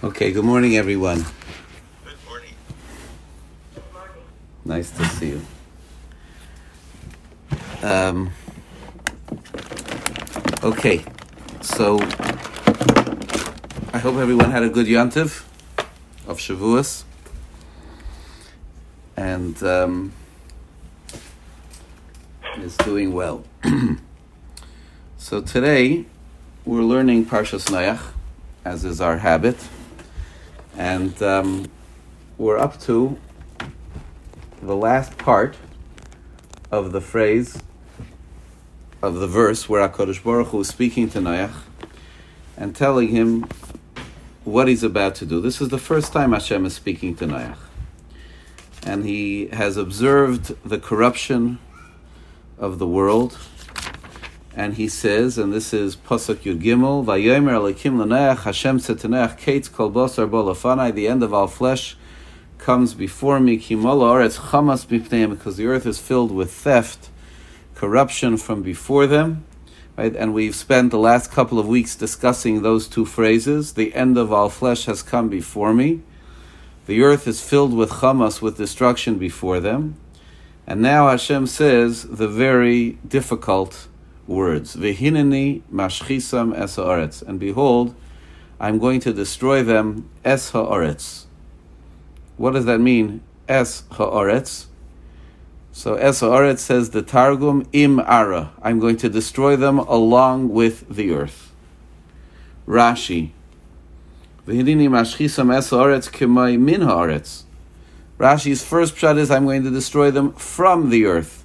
Okay, good morning, everyone. Good morning. Nice to see you. Um, okay, so I hope everyone had a good Yontiv of Shavuos, and um, is doing well. so today we're learning Parshas Noach, as is our habit, and um, we're up to the last part of the phrase of the verse where Hakadosh Baruch Hu is speaking to Noach and telling him what he's about to do. This is the first time Hashem is speaking to Noach, and he has observed the corruption of the world. And he says, and this is Pasuk Yud Gimel, Vayomer Alekim L'Noach, Hashem said to Noach, Kate Kol Bosar Bo Lafanai, the end of all flesh comes before me, Kimola Oretz Chamas Bipneim, because the earth is filled with theft, corruption from before them. Right? And we've spent the last couple of weeks discussing those two phrases. The end of all flesh has come before me. The earth is filled with chamas, with destruction before them. And now Hashem says the very difficult words. Vehineni mashchisam es haaretz. And behold, I'm going to destroy them es haaretz. What does that mean? Es haaretz. So Es Haaretz says the Targum im ara. I'm going to destroy them along with the earth. Rashi. V'hidini mashchisam Es Haaretz k'may min haaretz. Rashi's first pshat is I'm going to destroy them from the earth.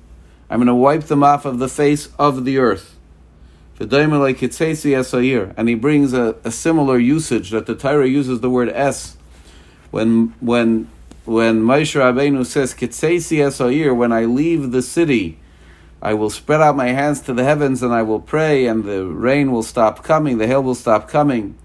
I'm going to wipe them off of the face of the earth. And he brings a, a similar usage that the Torah uses the word es when when when Moshe Rabbeinu says Kitseisi Esoir, when I leave the city, I will spread out my hands to the heavens and I will pray, and the rain will stop coming, the hail will stop coming.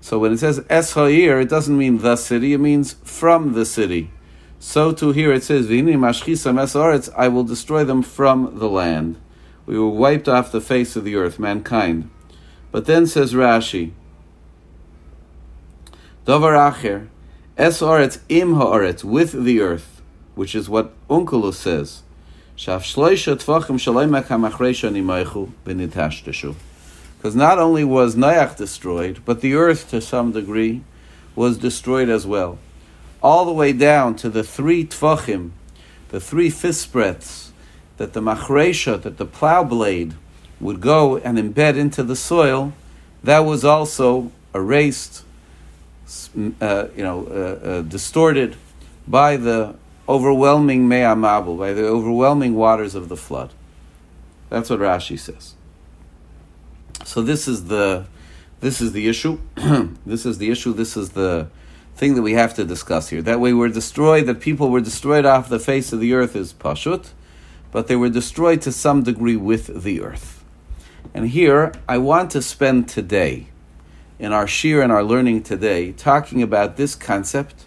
So when it says Esoir, it doesn't mean the city, it means from the city. So too here it says Vini Mashchisam Esoretz, I will destroy them from the land. We were wiped off the face of the earth, mankind. But then says Rashi, Dovar Acher, Es im Haaretz, with the earth, which is what Onkelos says. Because not only was Noach destroyed, but the earth to some degree was destroyed as well. All the way down to the three tvachim, the three fist breadths, that the machresha, that the plow blade, would go and embed into the soil, that was also erased, uh, you know, uh, uh, distorted by the overwhelming me'amabul, by the overwhelming waters of the flood. That's what Rashi says. So this is the this is the issue. this is the issue. This is the thing that we have to discuss here. That way, we're destroyed. That people were destroyed off the face of the earth is pashut, but they were destroyed to some degree with the earth. And here, I want to spend today in our shir and our learning today, talking about this concept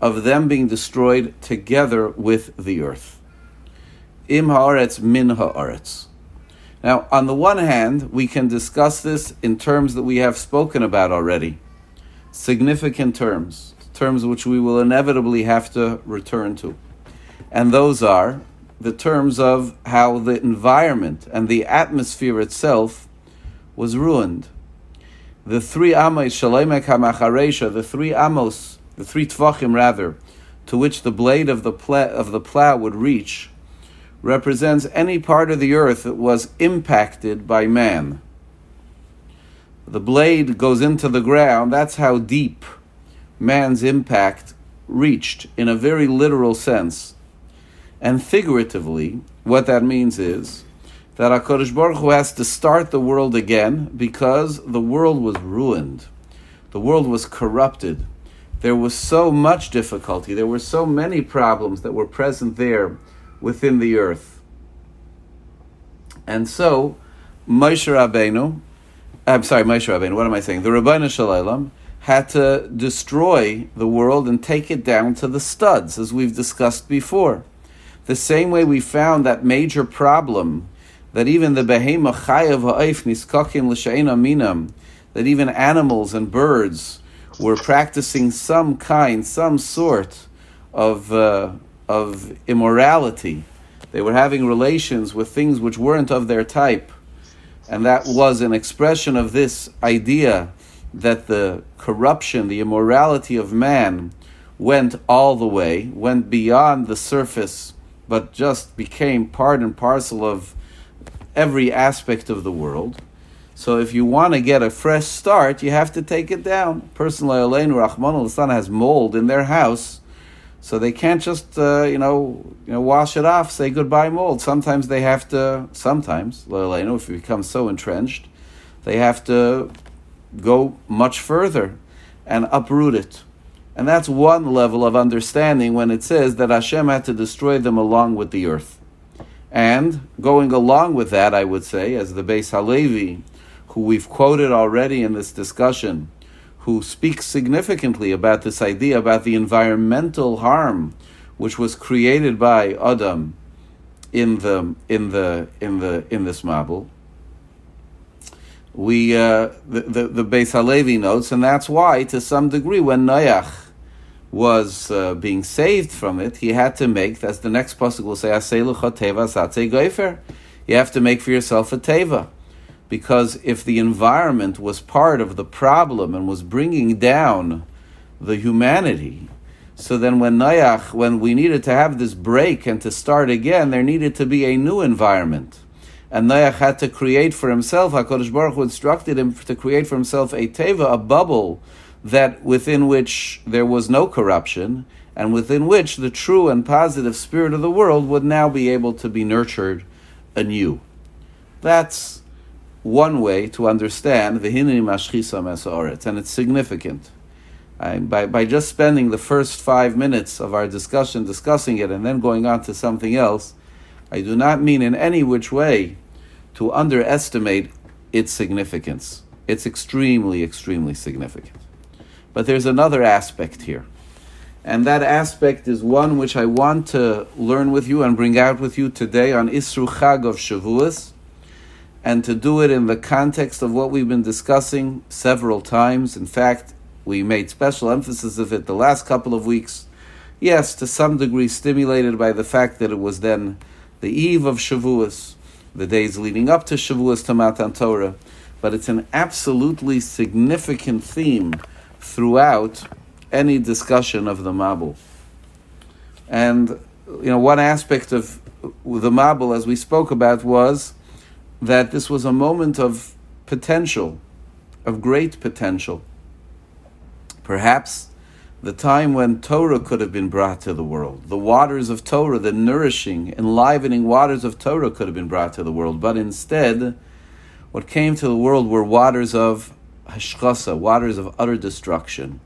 of them being destroyed together with the earth. Im haaretz min haaretz. Now, on the one hand, we can discuss this in terms that we have spoken about already, significant terms, terms which we will inevitably have to return to. And those are the terms of how the environment and the atmosphere itself was ruined the three amos shalemek hamacharesha, the three amos, the three tvachim rather, to which the blade of the plow, of the plow would reach, represents any part of the earth that was impacted by man. The blade goes into the ground. That's how deep man's impact reached in a very literal sense. And figuratively, what that means is that HaKadosh Baruch Hu has to start the world again because the world was ruined. The world was corrupted. There was so much difficulty. There were so many problems that were present there within the earth. And so, Moshe Rabbeinu, I'm sorry, Moshe Rabbeinu, what am I saying? The Ribono Shel Olam had to destroy the world and take it down to the studs, as we've discussed before. The same way we found that major problem that even the behema chayav ha'if niskakim l'she'ena minam, that even animals and birds were practicing some kind, some sort of, uh, of immorality. They were having relations with things which weren't of their type. And that was an expression of this idea that the corruption, the immorality of man went all the way, went beyond the surface, but just became part and parcel of every aspect of the world. So if you want to get a fresh start, you have to take it down. Personally, Elaine Rahman al has mold in their house, so they can't just uh, you know you know wash it off, say goodbye mold. Sometimes they have to. Sometimes, I know if you become so entrenched, they have to go much further and uproot it. And that's one level of understanding when it says that Hashem had to destroy them along with the earth. And going along with that, I would say, as the Beis Halevi who we've quoted already in this discussion, who speaks significantly about this idea about the environmental harm which was created by Adam in the in the in the in this Mabul. We uh, the, the the Beis Halevi notes, and that's why, to some degree, when Noach was uh, being saved from it, he had to make, as the next pasuk will say, teva You have to make for yourself a teva because if the environment was part of the problem and was bringing down the humanity, so then when Noach, when we needed to have this break and to start again, there needed to be a new environment. And Noach had to create for himself, HaKadosh Baruch Hu instructed him to create for himself a teva, a bubble, that within which there was no corruption, and within which the true and positive spirit of the world would now be able to be nurtured anew. That's one way to understand the Hinni Mashchisa and it's significant. I, by, by just spending the first five minutes of our discussion discussing it and then going on to something else, I do not mean in any which way to underestimate its significance. It's extremely, extremely significant. But there's another aspect here. And that aspect is one which I want to learn with you and bring out with you today on Isru Chag of Shavuos and to do it in the context of what we've been discussing several times. In fact, we made special emphasis of it the last couple of weeks. Yes, to some degree stimulated by the fact that it was then the eve of Shavuos, the days leading up to Shavuos to Matan Torah, but it's an absolutely significant theme throughout any discussion of the Mabul. And you know, one aspect of the Mabul, as we spoke about, was that this was a moment of potential, of great potential. Perhaps the time when Torah could have been brought to the world, the waters of Torah, the nourishing, enlivening waters of Torah could have been brought to the world, but instead, what came to the world were waters of hashchasa, waters of utter destruction.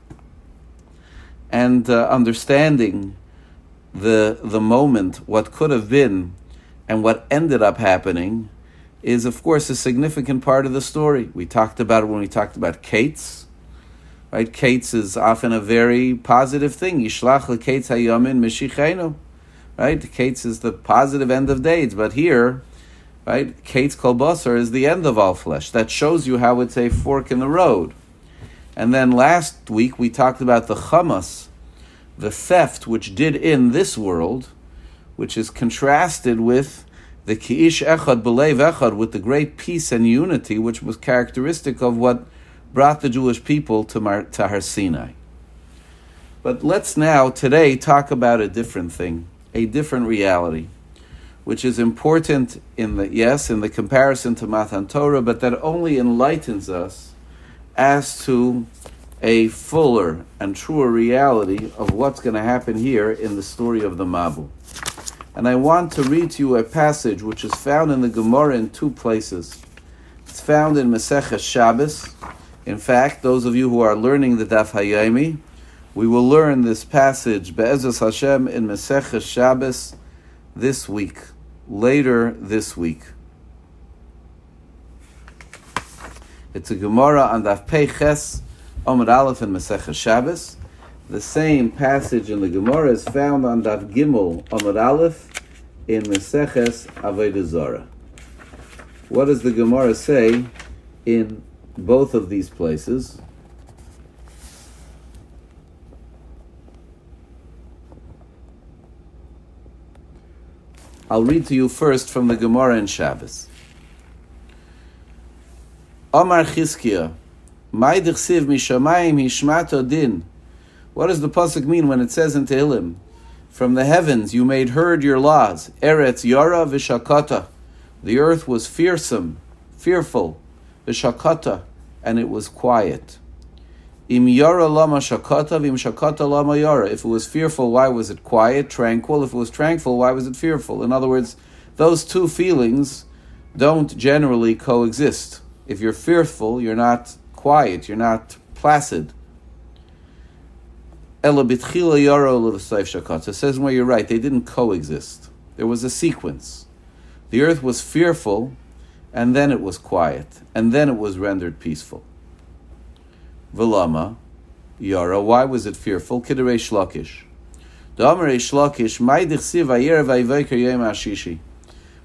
And uh, understanding the the moment, what could have been, and what ended up happening, is, of course, a significant part of the story. We talked about it when we talked about Kates. Right? Kates is often a very positive thing. Yishlach Kates hayamin mishichenu. Right? Kates is the positive end of days, but here, right, Kates kolbasar is the end of all flesh. That shows you how it's a fork in the road. And then last week we talked about the chamas, the theft which did in this world, which is contrasted with the ki'ish echad belev echad with the great peace and unity which was characteristic of what brought the Jewish people to, Mar- to Har Sinai. But let's now today talk about a different thing, a different reality, which is important in the yes in the comparison to Matan Torah, but that only enlightens us as to a fuller and truer reality of what's going to happen here in the story of the Mabul. And I want to read to you a passage which is found in the Gemara in two places. It's found in Maseches Shabbos. In fact, those of you who are learning the Daf Hayomi, we will learn this passage Be'ezus Hashem in Maseches Shabbos this week, later this week. It's a Gemara on Daf Peiches, Omid Aleph in Maseches Shabbos. The same passage in the Gemara is found on Daf Gimel Amud Aleph in Meseches Avodah Zorah. What does the Gemara say in both of these places? I'll read to you first from the Gemara in Shabbos. Omar Chizkiah, Ma'idich Siv Mishamayim Hishmat Odin what does the pasuk mean when it says in Tehillim, "From the heavens you made heard your laws"? Eretz yara v'shakata. The earth was fearsome, fearful, v'shakata, and it was quiet. Im yara lama shakata v'im shakata lama yara. If it was fearful, why was it quiet, tranquil? If it was tranquil, why was it fearful? In other words, those two feelings don't generally coexist. If you're fearful, you're not quiet, you're not placid. It says where you're right, they didn't coexist. There was a sequence. The earth was fearful, and then it was quiet, and then it was rendered peaceful. Vilama, Yara, why was it fearful? Kidere Shlakish.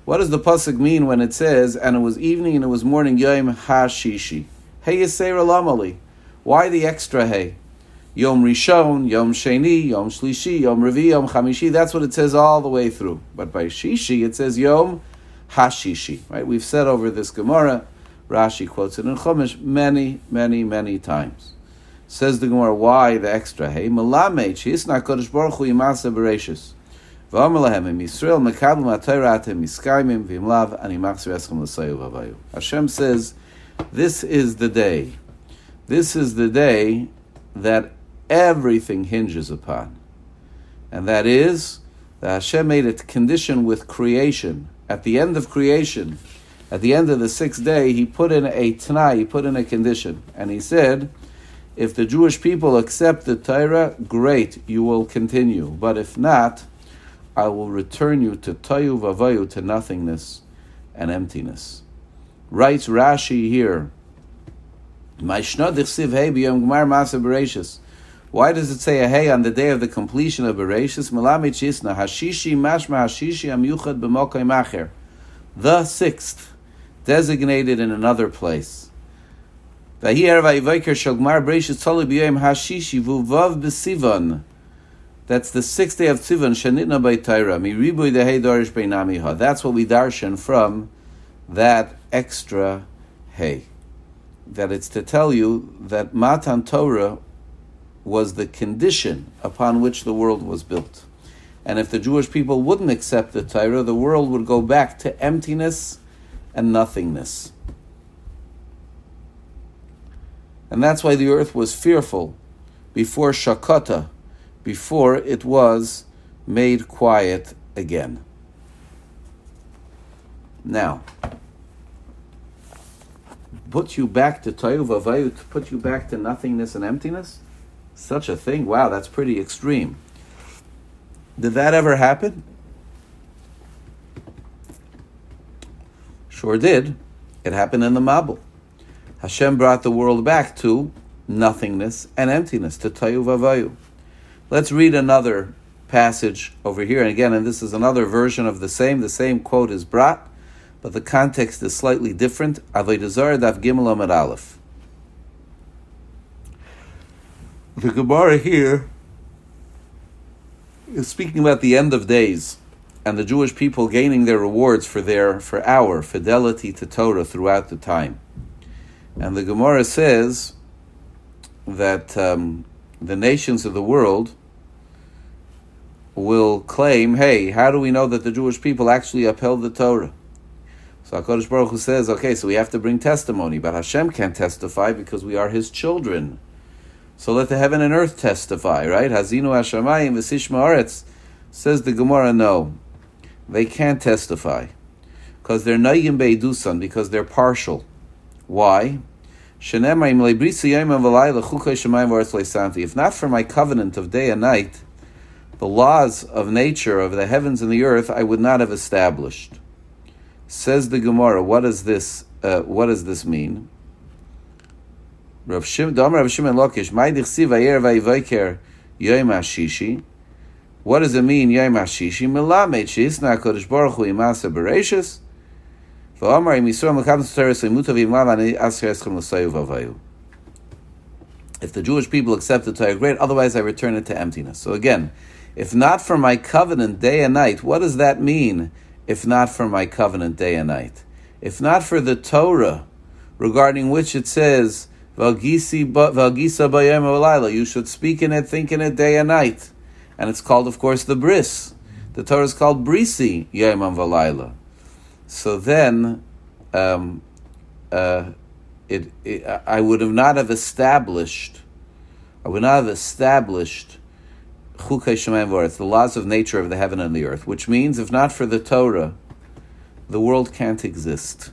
What does the pasuk mean when it says, "And it was evening and it was morning"? Yom Hashishi. Hey Yisera Lamali. Why the extra hey? Yom Rishon, Yom Sheni, Yom Shlishi, Yom Revi, Yom Chamishi. That's what it says all the way through. But by Shishi, it says Yom Hashishi. Right? We've said over this Gemara. Rashi quotes it in Chumash many, many, many times. Says the Gemara, why the extra hey? Malamed sheisna Kodesh Baruch Hu Yimasa Bereshis. Hashem says, this is the day. This is the day that everything hinges upon. And that is that Hashem made a condition with creation. At the end of creation, at the end of the sixth day, he put in a t'nai, he put in a condition. And he said, if the Jewish people accept the Torah, great, you will continue. But if not, I will return you to tayu vavayu, to nothingness and emptiness. Writes Rashi here, why does it say a hey on the day of the completion of Bereshis? hashishi mashma hashishi amyuchad b'mokay macher. The sixth, designated in another place. That's the sixth day of Sivan, Shanitna by Taira, mi ribuy dehei dorish beinamiha. That's what we darshan from that extra hey that it's to tell you that Matan Torah was the condition upon which the world was built. And if the Jewish people wouldn't accept the Torah, the world would go back to emptiness and nothingness. And that's why the earth was fearful before Shakata, before it was made quiet again. Now, put you back to Toyu Vavayu, to put you back to nothingness and emptiness? Such a thing? Wow, that's pretty extreme. Did that ever happen? Sure did. It happened in the Mabul. Hashem brought the world back to nothingness and emptiness, to Tayu Vavayu. Let's read another passage over here. And again, and this is another version of the same. The same quote is brought but the context is slightly different. Avodah Zarah Daf Gimel Amid Aleph. The Gemara here is speaking about the end of days and the Jewish people gaining their rewards for their for our fidelity to Torah throughout the time. And the Gemara says that um, the nations of the world will claim, "Hey, how do we know that the Jewish people actually upheld the Torah?" So HaKadosh Baruch Hu says, okay, so we have to bring testimony, but Hashem can't testify because we are His children. So let the heaven and earth testify, right? Hazinu Hashemayim v'sishma aretz. Says the Gemara, no. They can't testify. Because they're nayim beidusan, because they're partial. Why? If not for my covenant of day and night, the laws of nature of the heavens and the earth I would not have established. Says the Gemara, what does this uh, what does this mean? Rav Shimon Lakish, Mai Dichsiv Ayer Vayivaker Yom Hashishi. What does it mean? Melamed Baruch Hu Bereshis. Yimlav Ani Aser Eschem Vavayu. If the Jewish people accept the Torah, great. Otherwise, I return it to emptiness. So again, if not for my covenant day and night, what does that mean? if not for my covenant day and night. If not for the Torah, regarding which it says, you should speak in it, think in it day and night. And it's called, of course, the bris. The Torah is called brisi yemam valayla. So then, um, uh, it, it, I would have not have established, I would not have established the laws of nature of the heaven and the earth. Which means, if not for the Torah, the world can't exist.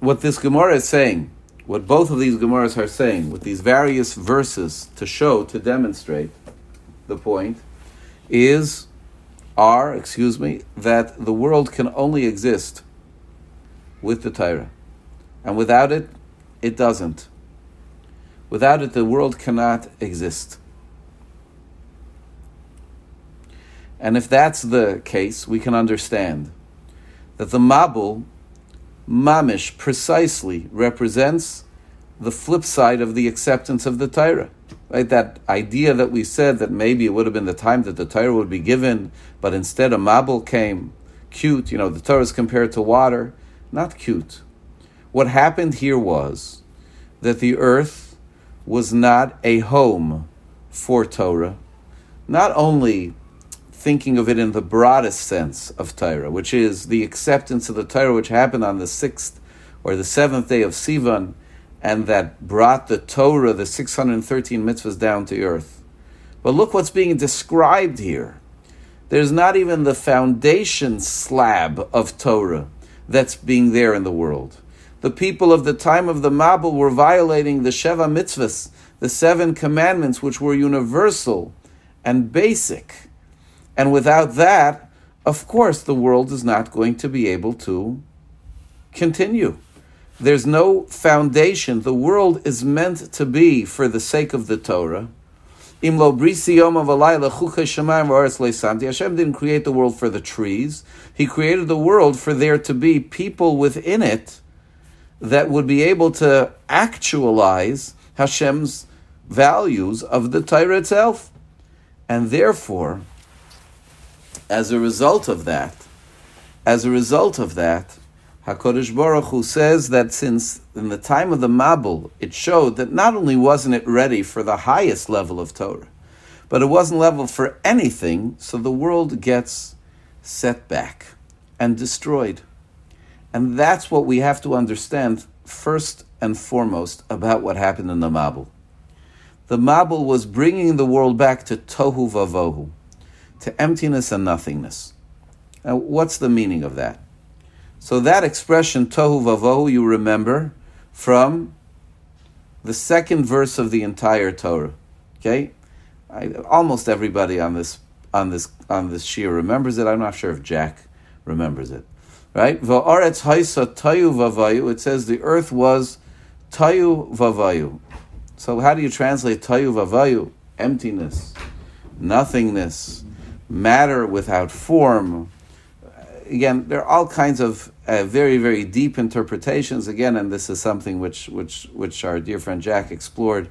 what this Gemara is saying, what both of these Gemaras are saying, with these various verses to show, to demonstrate the point, is, are, excuse me, that the world can only exist with the Torah. And without it, it doesn't. Without it, the world cannot exist. And if that's the case, we can understand that the Mabul, Mamish, precisely represents the flip side of the acceptance of the Torah. Right? That idea that we said that maybe it would have been the time that the Torah would be given, but instead a Mabul came. Cute, you know, the Torah is compared to water. Not cute. What happened here was that the earth was not a home for Torah, not only thinking of it in the broadest sense of Torah, which is the acceptance of the Torah which happened on the sixth or the seventh day of Sivan, and that brought the Torah, the 613 mitzvahs, down to earth. But look what's being described here. There's not even the foundation slab of Torah that's being there in the world the people of the time of the Mabul were violating the Sheva mitzvahs, the seven commandments, which were universal and basic. And without that, of course, the world is not going to be able to continue. There's no foundation. The world is meant to be for the sake of the Torah. Hashem didn't create the world for the trees. He created the world for there to be people within it that would be able to actualize Hashem's values of the Torah itself. And therefore, as a result of that, as a result of that, HaKadosh Baruch Hu says that since in the time of the Mabul, it showed that not only wasn't it ready for the highest level of Torah, but it wasn't level for anything, so the world gets set back and destroyed. And that's what we have to understand first and foremost about what happened in the Mabul. The Mabul was bringing the world back to tohu vavohu, to emptiness and nothingness. Now, what's the meaning of that? So that expression tohu vavohu, you remember from the second verse of the entire Torah. Okay, I, almost everybody on this on this on this shir remembers it. I'm not sure if Jack remembers it. Right? Va'aretz haisa tayu vavayu. It says the earth was tayu vavayu. So how do you translate tayu vavayu? Emptiness, nothingness, matter without form. Again, there are all kinds of uh, very, very deep interpretations. Again, and this is something which, which, which our dear friend Jack explored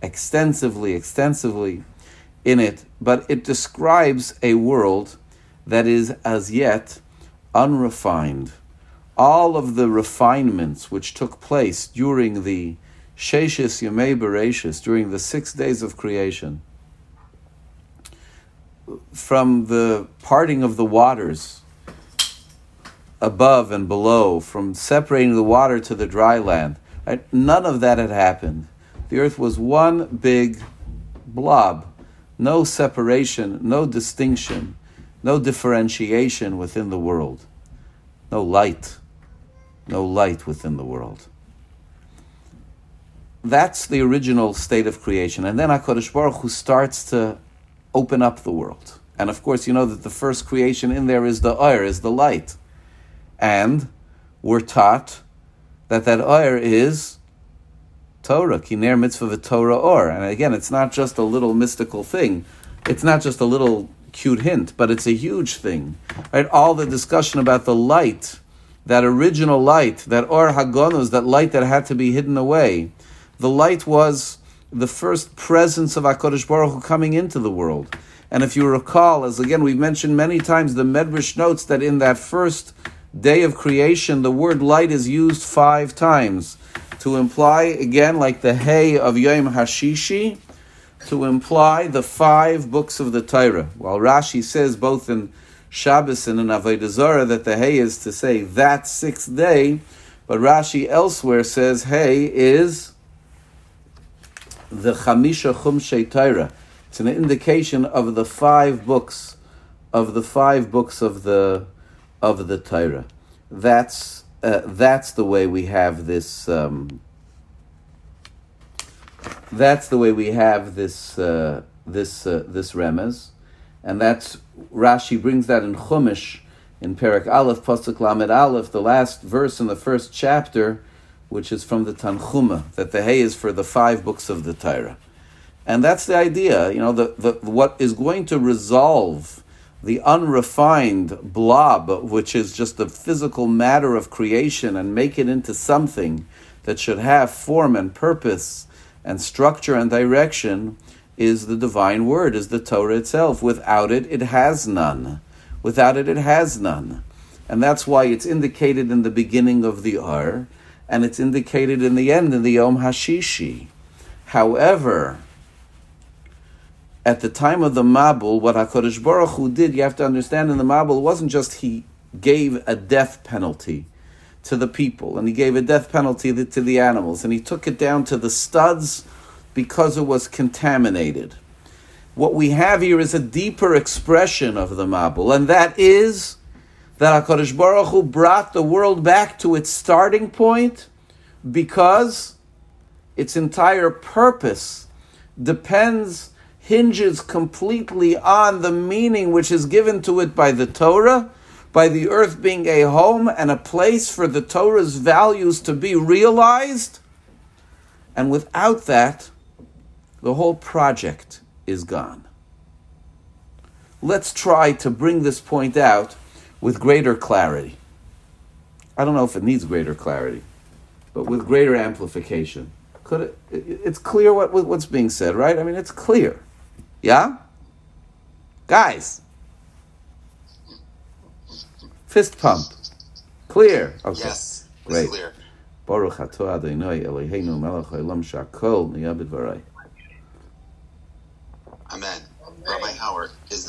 extensively, extensively in it. But it describes a world that is as yet unrefined. All of the refinements which took place during the Sheshis Yomei Bereshis, during the six days of creation, from the parting of the waters above and below, from separating the water to the dry land, right? none of that had happened. The earth was one big blob, no separation, no distinction no differentiation within the world, no light, no light within the world. That's the original state of creation. And then HaKadosh Baruch Hu starts to open up the world. And of course, you know that the first creation in there is the air, is the light. and we're taught that that oir is Torah, kiner mitzvah Torah or. And again, it's not just a little mystical thing. It's not just a little cute hint, but it's a huge thing. Right? All the discussion about the light, that original light, that or hagonus, that light that had to be hidden away. The light was the first presence of HaKadosh Baruch Hu coming into the world. And if you recall, as again we've mentioned many times, the Medrash notes that in that first day of creation, the word light is used five times to imply, again, like the hay of Yom Hashishi, to imply the five books of the Torah. While Rashi says both in Shabbos and in Avodah Zarah that the hay is to say that sixth day, but Rashi elsewhere says hay is the Chamisha Chumshei Torah. It's an indication of the five books, of the five books of the of the Torah. That's uh, that's the way we have this. Um, that's the way we have this uh, this uh, this remez, and that's Rashi brings that in Chumash in Perak Aleph Pasuk Lamed Aleph, the last verse in the first chapter, which is from the Tanchuma, that the hay is for the five books of the Torah, and that's the idea. You know, the, the what is going to resolve the unrefined blob, which is just the physical matter of creation, and make it into something that should have form and purpose and structure and direction, is the divine word, is the Torah itself. Without it, it has none. Without it, it has none. And that's why it's indicated in the beginning of the Ar, and it's indicated in the end in the Yom Hashishi. However, at the time of the Mabul, what HaKadosh Baruch Hu did, you have to understand in the Mabul, it wasn't just he gave a death penalty to the people, and he gave a death penalty to the animals, and he took it down to the studs because it was contaminated. What we have here is a deeper expression of the Mabul, and that is that HaKadosh Baruch Hu brought the world back to its starting point because its entire purpose depends hinges completely on the meaning which is given to it by the Torah, by the earth being a home and a place for the Torah's values to be realized. And without that, the whole project is gone. Let's try to bring this point out with greater clarity. I don't know if it needs greater clarity, but with greater amplification. Could it, it's clear what, what's being said, right? I mean, it's clear. Yeah? Guys. Fist pump. Clear. Okay. Yes. Great. Clear. Baruch atah Adonai Eloheinu melech haolam shakol niyabed varay.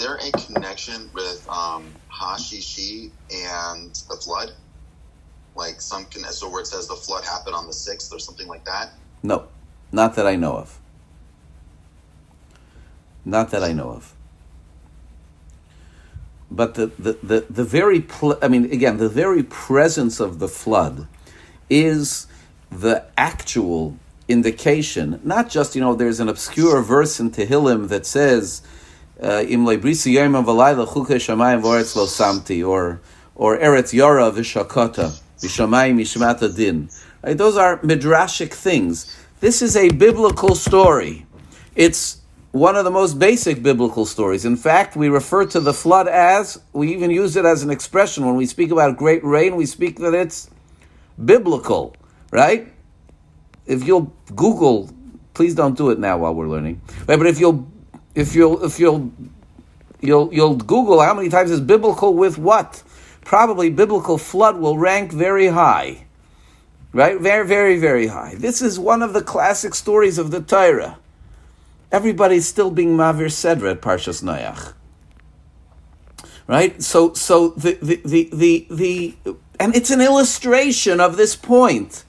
There a connection with um, Hashishi and the flood? Like some, so where it says the flood happened on the sixth or something like that? No, not that I know of. Not that I know of. But the, the, the, the very, pl- I mean, again, the very presence of the flood is the actual indication, not just, you know, there's an obscure verse in Tehillim that says, uh, or, or eretz yara v'shakota, v'shamayim mishmata din. Those are midrashic things. This is a biblical story. It's one of the most basic biblical stories. In fact, we refer to the flood as, we even use it as an expression when we speak about great rain, we speak that it's biblical, right? If you'll Google, please don't do it now while we're learning, right? But if you'll, if you'll, if you'll, you'll, you'll Google how many times is biblical with what? Probably biblical flood will rank very high, right? Very, very, very high. This is one of the classic stories of the Torah everybody's still being Mavir Sedra at Parshas Noach. Right? So so the the, the the the and it's an illustration of this point.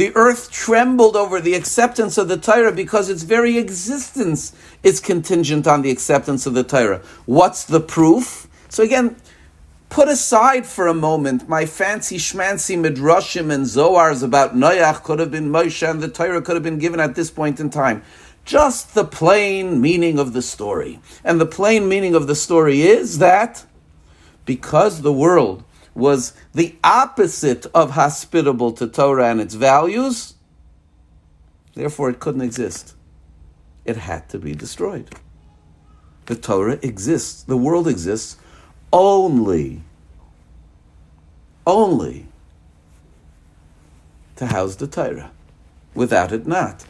The earth trembled over the acceptance of the Torah because its very existence is contingent on the acceptance of the Torah. What's the proof? So again, put aside for a moment my fancy schmancy midrashim and zoars about Noach could have been Moshe and the Torah could have been given at this point in time just the plain meaning of the story. And the plain meaning of the story is that because the world was the opposite of hospitable to Torah and its values, therefore it couldn't exist. It had to be destroyed. The Torah exists, the world exists only, only to house the Torah. Without it, not.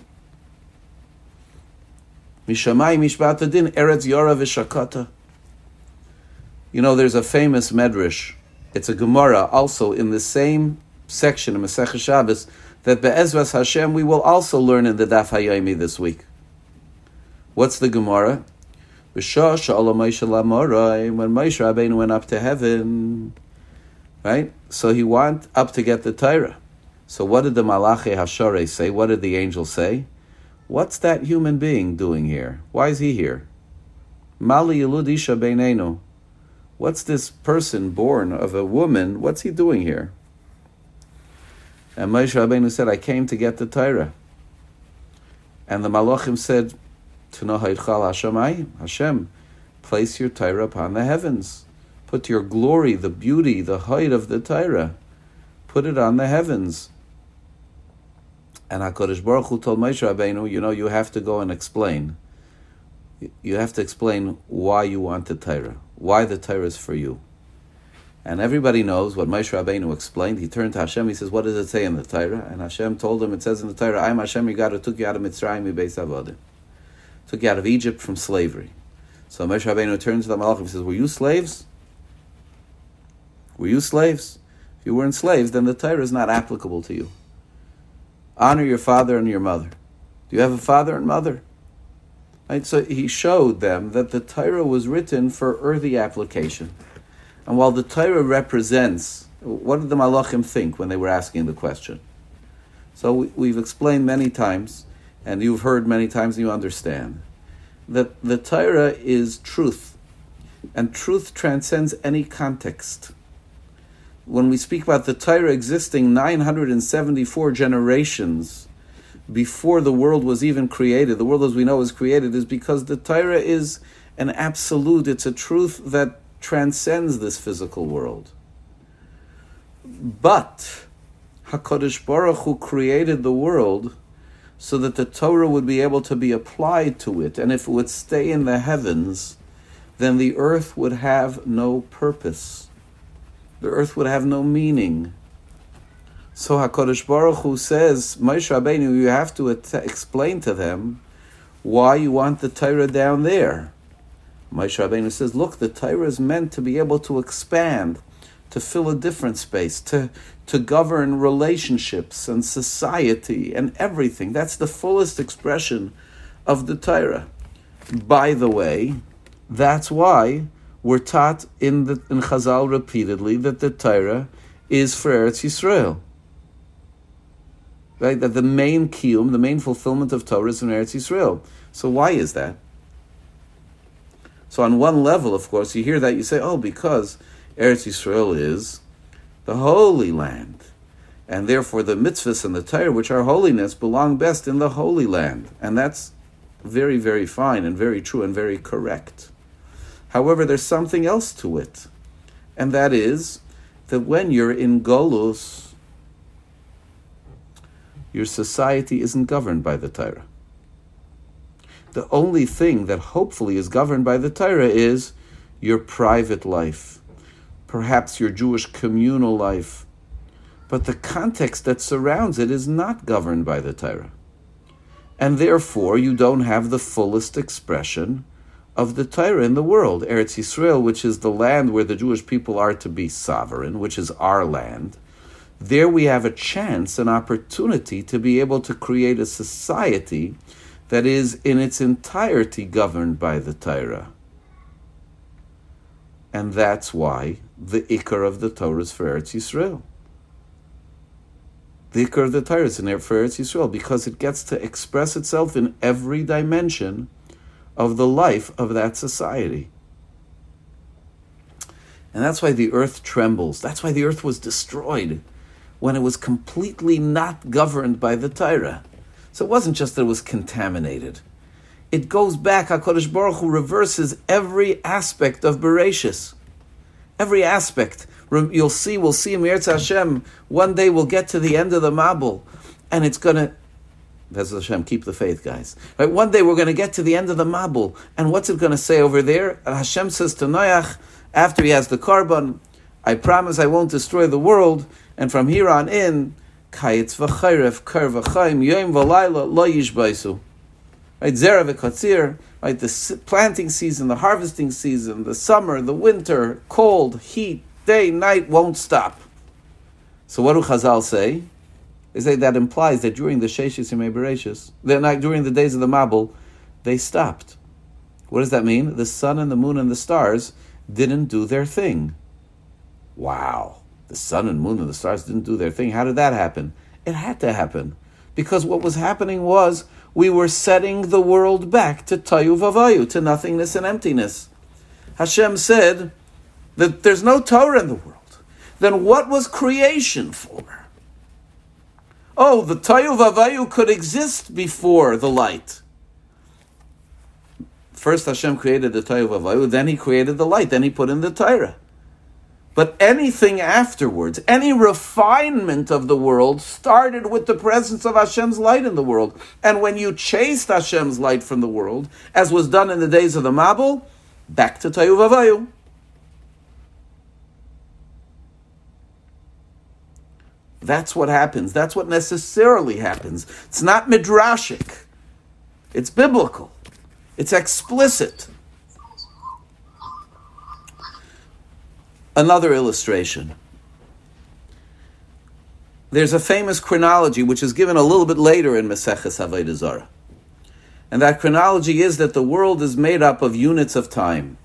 Mishamai eretz yora v'shakata. You know, there's a famous medrash. It's a Gemara also in the same section of Masech Shabbos that Be'ezras Hashem we will also learn in the Daf Hayomi this week. What's the Gemara? When Moshe Rabbeinu went up to heaven, right? So he went up to get the Torah. So what did the Malachi Hashare say? What did the angel say? What's that human being doing here? Why is he here? Mali Yeludisha Beinenu. What's this person born of a woman? What's he doing here? And Moshe Rabbeinu said, I came to get the Torah. And the Malachim said, Hashem, place your Torah upon the heavens. Put your glory, the beauty, the height of the Torah. Put it on the heavens. And HaKadosh Baruch Hu told Moshe Rabbeinu, you know, you have to go and explain. You have to explain why you want the Torah why the Torah is for you. And everybody knows what Moshe Rabbeinu explained. He turned to Hashem. He says, "What does it say in the Torah?" And Hashem told him, "It says in the Torah, I'm Hashem, your God, who took you out of Mitzrayim, Beis Avodim, took you out of Egypt from slavery." So Moshe Rabbeinu turns to the Malachim and says, "Were you slaves? Were you slaves? If you weren't slaves, then the Torah is not applicable to you. Honor your father and your mother. Do you have a father and mother? Right? So he showed them that the Torah was written for earthy application. And while the Torah represents, what did the Malachim think when they were asking the question? So we, have explained many times, and you've heard many times, and you understand, that the Torah is truth, and truth transcends any context. When we speak about the Torah existing 974 generations, before the world was even created, the world as we know was created, is because the Torah is an absolute, it's a truth that transcends this physical world. But HaKadosh Baruch Hu created the world so that the Torah would be able to be applied to it, and if it would stay in the heavens, then the earth would have no purpose. The earth would have no meaning. So Hakadosh Baruch Hu says, Moshe Rabbeinu, you have to at- explain to them why you want the Torah down there. Moshe Rabbeinu says, look, the Torah is meant to be able to expand, to fill a different space, to to govern relationships and society and everything. That's the fullest expression of the Torah. By the way, that's why we're taught in the in Chazal repeatedly that the Torah is for Eretz Yisrael right? That the main kiyum, the main fulfillment of Torah is in Eretz Yisrael. So why is that? So on one level, of course, you hear that you say, oh, because Eretz Yisrael is the holy land, and therefore the mitzvahs and the Torah, which are holiness, belong best in the holy land, and that's very, very fine and very true and very correct. However, there's something else to it, and that is that when you're in Golus, your society isn't governed by the Torah. The only thing that hopefully is governed by the Torah is your private life, perhaps your Jewish communal life. But the context that surrounds it is not governed by the Torah. And therefore, you don't have the fullest expression of the Torah in the world. Eretz Yisrael, which is the land where the Jewish people are to be sovereign, which is our land, there we have a chance, an opportunity to be able to create a society that is in its entirety governed by the Torah. And that's why the Ikar of the Torah is for Eretz Yisrael. The Ikar of the Torah is in for Eretz Yisrael because it gets to express itself in every dimension of the life of that society. And that's why the earth trembles. That's why the earth was destroyed when it was completely not governed by the Torah. So it wasn't just that it was contaminated. It goes back, HaKadosh Baruch Hu reverses every aspect of Bereshis. Every aspect, You'll see, we'll see in Eretz Hashem, one day we'll get to the end of the Mabul, and it's going to, Bez Hashem, keep the faith, guys. Right? One day we're going to get to the end of the Mabul, and what's it going to say over there? Hashem says to Noach, after he has the korban, I promise I won't destroy the world, and from here on in, kayitz v'chayref, kar v'chayim, yom v'layla, lo yishbaisu. Right, zera v'katzir, right, the planting season, the harvesting season, the summer, the winter, cold, heat, day, night won't stop. So what do Chazal say? They say that implies that during the Sheshis Yemei Bereshis, not during the days of the Mabul, they stopped. What does that mean? The sun and the moon and the stars didn't do their thing. Wow. The sun and moon and the stars didn't do their thing. How did that happen? It had to happen. Because what was happening was we were setting the world back to tayu vavayu, to nothingness and emptiness. Hashem said that there's no Torah in the world. Then what was creation for? Oh, the tayu vavayu could exist before the light. First Hashem created the tayu vavayu, then He created the light, then He put in the Torah. But anything afterwards, any refinement of the world started with the presence of Hashem's light in the world. And when you chased Hashem's light from the world, as was done in the days of the Mabul, back to Tayu Vavayu. That's what happens. That's what necessarily happens. It's not midrashic. It's biblical. It's explicit. Another illustration. There's a famous chronology which is given a little bit later in Maseches Avodah Zarah. And that chronology is that the world is made up of units of time.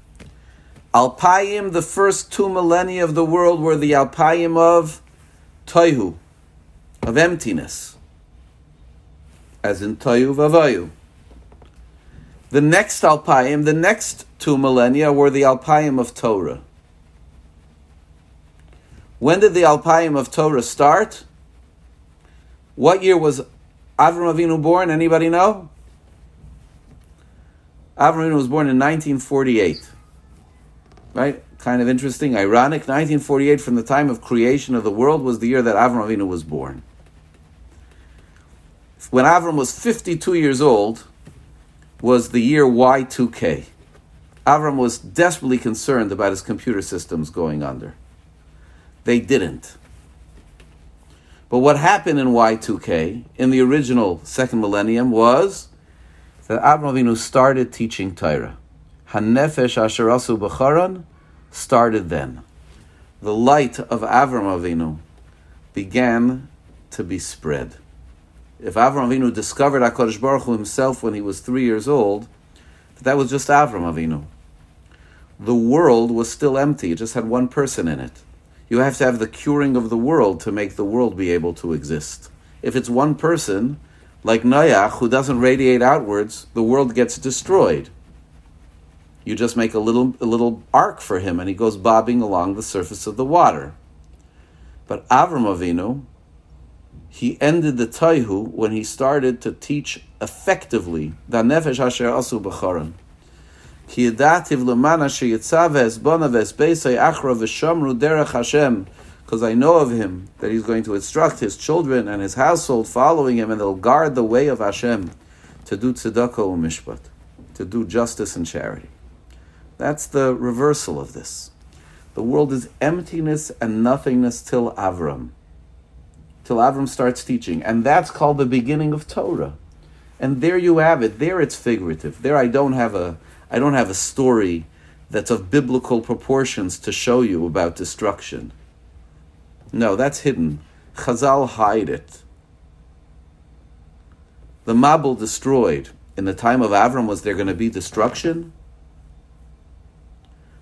Alpayim, the first two millennia of the world, were the Alpayim of Toihu, of emptiness, as in Toihu Vavayu. The next Alpayim, the next two millennia, were the Alpayim of Torah. When did the Alpayim of Torah start? What year was Avram Avinu born? Anybody know? Avram Avinu was born in 1948. Right? Kind of interesting, ironic. 1948, from the time of creation of the world, was the year that Avram Avinu was born. When Avram was 52 years old, was the year Y2K. Avram was desperately concerned about his computer systems going under. They didn't. But what happened in Y2K, in the original second millennium, was that Avram Avinu started teaching Torah. Hanefesh Asher Asu B'charan started then. The light of Avram Avinu began to be spread. If Avram Avinu discovered HaKadosh Baruch Hu himself when he was three years old, that was just Avram Avinu. The world was still empty, it just had one person in it. You have to have the curing of the world to make the world be able to exist. If it's one person, like Noach, who doesn't radiate outwards, the world gets destroyed. You just make a little, a little ark for him and he goes bobbing along the surface of the water. But Avram Avinu, he ended the Taihu when he started to teach effectively the Nefesh B'charan. Ki yedativ lemana sheyitzav esbona vesbeisei achra v'shamru derech Hashem. Because I know of him that he's going to instruct his children and his household following him, and they'll guard the way of Hashem to do tzedakah u'mishpat, to do justice and charity. That's the reversal of this. The world is emptiness and nothingness till Avram. Till Avram starts teaching. And that's called the beginning of Torah. And there you have it. There it's figurative. There I don't have a I don't have a story that's of biblical proportions to show you about destruction. No, that's hidden. Chazal hide it. The Mabul destroyed. In the time of Avram, was there going to be destruction?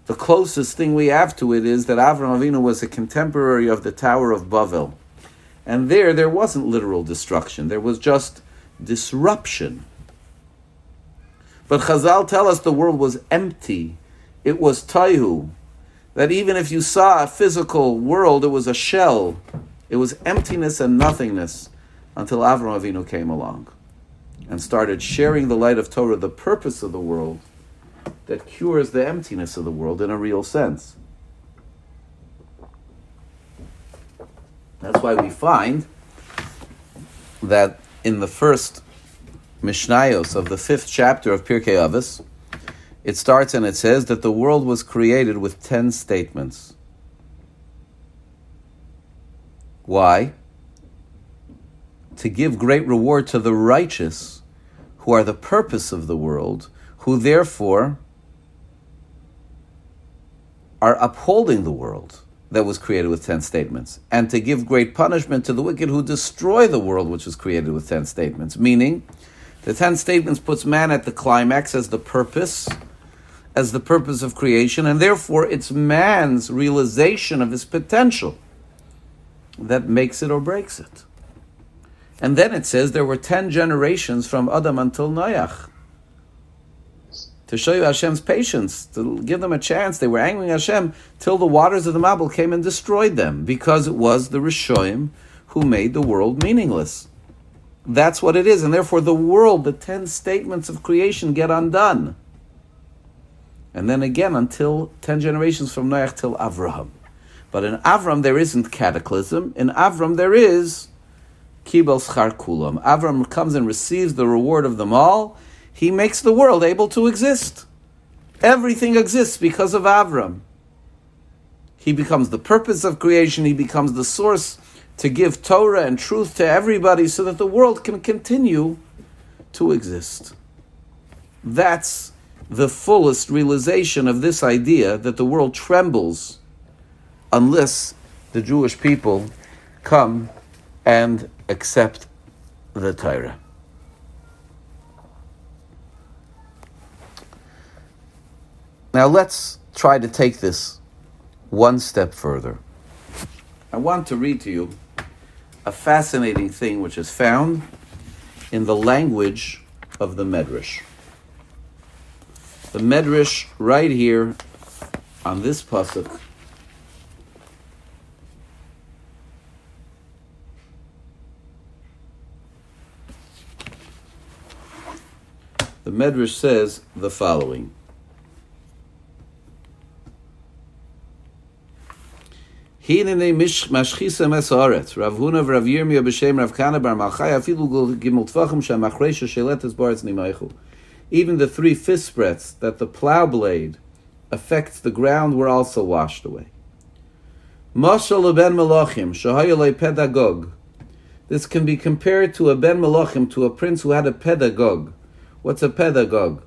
The closest thing we have to it is that Avram Avinu was a contemporary of the Tower of Babel. And there, there wasn't literal destruction. There was just disruption. But Chazal tell us the world was empty. It was taihu. That even if you saw a physical world, it was a shell. It was emptiness and nothingness until Avram Avinu came along and started sharing the light of Torah, the purpose of the world that cures the emptiness of the world in a real sense. That's why we find that in the first Mishnayos of the fifth chapter of Pirkei Avos, it starts and it says that the world was created with ten statements. Why? To give great reward to the righteous, who are the purpose of the world, who therefore are upholding the world that was created with ten statements, and to give great punishment to the wicked who destroy the world which was created with ten statements. Meaning, the ten statements puts man at the climax as the purpose, as the purpose of creation, and therefore it's man's realization of his potential that makes it or breaks it. And then it says there were ten generations from Adam until Noach. To show you Hashem's patience, to give them a chance. They were angering Hashem till the waters of the Mabul came and destroyed them, because it was the Rishoim who made the world meaningless. That's what it is. And therefore, the world, the ten statements of creation get undone. And then again, until ten generations from Noach till Avraham. But in Avram, there isn't cataclysm. In Avram, there is Kibel Schar Kulam. Avram comes and receives the reward of them all. He makes the world able to exist. Everything exists because of Avram. He becomes the purpose of creation. He becomes the source to give Torah and truth to everybody so that the world can continue to exist. That's the fullest realization of this idea that the world trembles unless the Jewish people come and accept the Torah. Now let's try to take this one step further. I want to read to you a fascinating thing which is found in the language of the Medrash. The Medrash, right here on this pasuk, the Medrash says the following. Hinene mish mesaret. Rav Huna b'shem Rav Kana bar Malchai afilu tvachim nimaychu. Even the three fist breadths that the plow blade affects the ground were also washed away. Mashal ben melachim shahayale pedagog. This can be compared to a ben melachim to a prince who had a pedagogue. What's a pedagogue?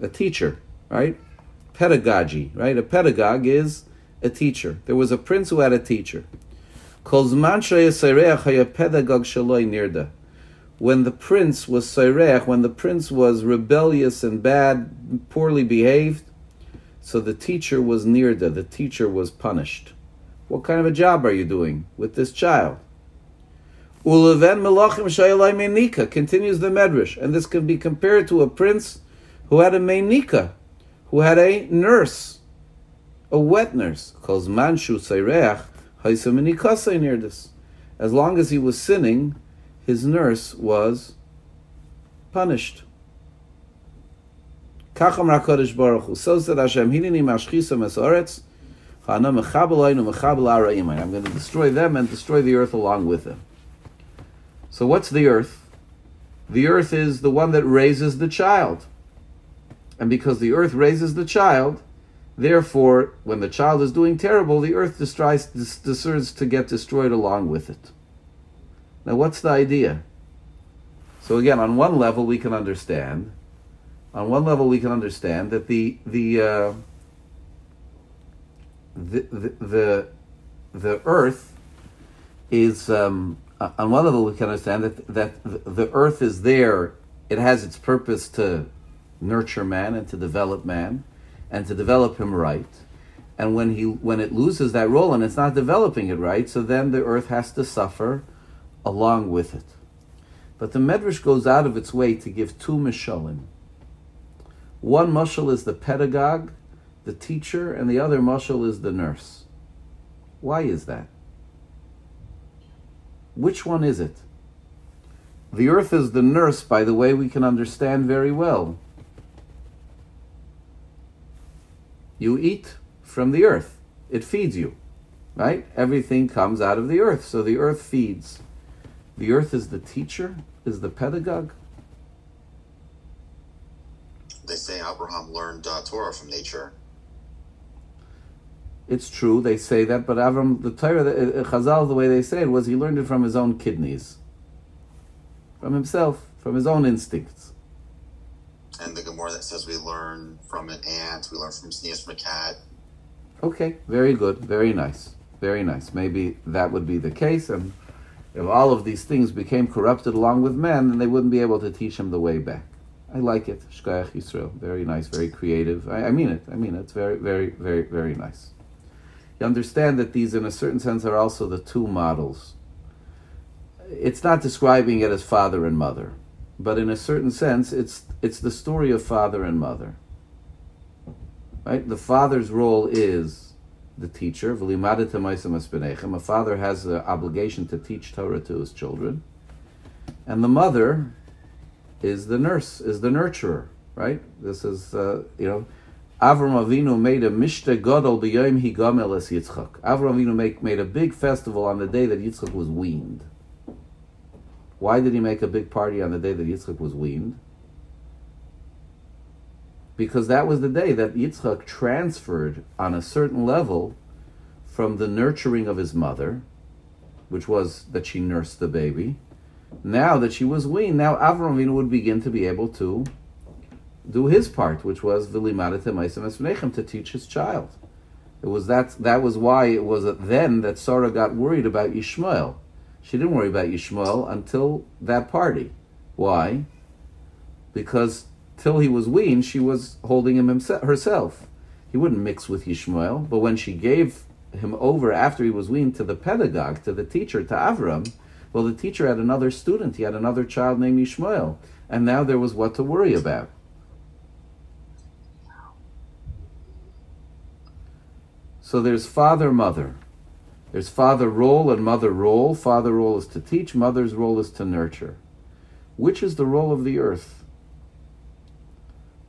A teacher, right? Pedagogy, right? A pedagogue is a teacher. There was a prince who had a teacher. When the prince was Sairech, when the prince was rebellious and bad, poorly behaved, so the teacher was Nirda, the teacher was punished. What kind of a job are you doing with this child? Uleven melachim shayalai menika continues the medrash, and this can be compared to a prince who had a menika, who had a nurse a wet nurse, calls manshu seireach haisamini near this. As long as he was sinning, his nurse was punished. Kacham Rakadosh Baruch. So said Hashem, Hinini mashchisa mesoretz, hana mechabelainu mechabel ara'imai. I'm going to destroy them and destroy the earth along with them. So what's the earth? The earth is the one that raises the child. And because the earth raises the child, Therefore, when the child is doing terrible, the earth destroys, deserves to get destroyed along with it. Now, what's the idea? So again, on one level, we can understand. On one level, we can understand that the the uh, the, the, the the earth is um, on one level we can understand that that the earth is there. It has its purpose to nurture man and to develop man and to develop him right. And when he when it loses that role and it's not developing it right, so then the earth has to suffer along with it. But the Medrash goes out of its way to give two mishalim. One mashal is the pedagogue, the teacher, and the other mashal is the nurse. Why is that? Which one is it? The earth is the nurse, by the way, we can understand very well. You eat from the earth, it feeds you, Right? Everything comes out of the earth, so the earth feeds. The earth is the teacher, is the pedagogue. They say Abraham learned uh, Torah from nature. It's true, they say that, but Avram, the Torah, the, uh, Chazal, the way they say it was he learned it from his own kidneys, from himself, from his own instincts. And the Gemara that says we learn from an ant, we learn from sneeze from a cat. Okay, very good, very nice, very nice. Maybe that would be the case, and if all of these things became corrupted along with men, then they wouldn't be able to teach him the way back. I like it, Shkoyach Yisrael, very nice, very creative. I, I mean it, I mean it. It's very, very, very, very nice. You understand that these, in a certain sense, are also the two models. It's not describing it as father and mother, but in a certain sense, it's it's the story of father and mother. Right? The father's role is the teacher. A father has the obligation to teach Torah to his children, and the mother is the nurse, is the nurturer. Right? This is uh, you know Avram Avinu made a mishte gadol b'yom higamel es Yitzchak. Avram Avinu make, made a big festival on the day that Yitzchak was weaned. Why did he make a big party on the day that Yitzchak was weaned? Because that was the day that Yitzchak transferred on a certain level from the nurturing of his mother, which was that she nursed the baby. Now that she was weaned, now Avram Avinu would begin to be able to do his part, which was to teach his child. It was that that was why it was then that Sarah got worried about Yishmael. She didn't worry about Yishmael until that party. Why? Because till he was weaned, she was holding him himself, herself. He wouldn't mix with Yishmael, but when she gave him over after he was weaned to the pedagogue, to the teacher, to Avram, well, the teacher had another student. He had another child named Yishmael, and now there was what to worry about. So there's father, mother. There's father role and mother role. Father role is to teach, mother's role is to nurture. Which is the role of the earth?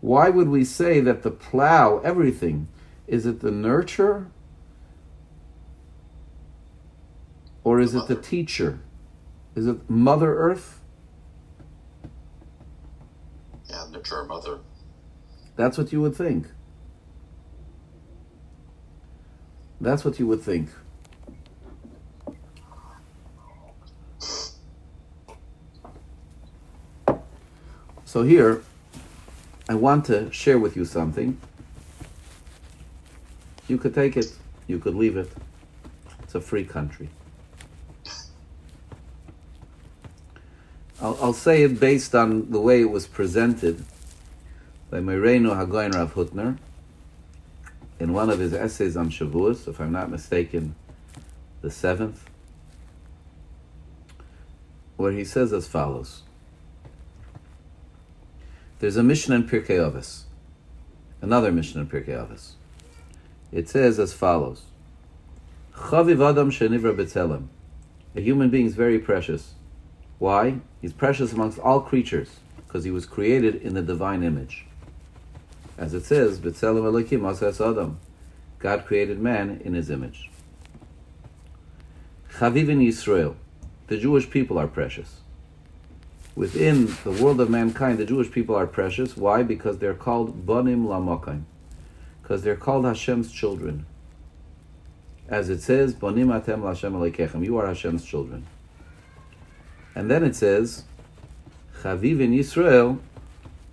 Why would we say that the plow, everything, is it the nurture or is it the teacher? Is it Mother Earth? Yeah, nurture mother. That's what you would think. That's what you would think. So here, I want to share with you something. You could take it, you could leave it. It's a free country. I'll, I'll say it based on the way it was presented by Moreinu HaGaon Rav Hutner in one of his essays on Shavuos, if I'm not mistaken, the seventh, where he says as follows. There's a mission in Pirkei Avos, another mission in Pirkei Avos. It says as follows: Chaviv Adam shenivra b'tzelem. A human being is very precious. Why? He's precious amongst all creatures because he was created in the divine image. As it says, B'tzelem Elokim Asas Adam. God created man in his image. Chaviv in Yisrael. The Jewish people are precious. Within the world of mankind, the Jewish people are precious. Why? Because they're called Banim Lamokaim. Because they're called Hashem's children. As it says, Banim Atem Lashem Alekechem. You are Hashem's children. And then it says, Chaviv in Yisrael,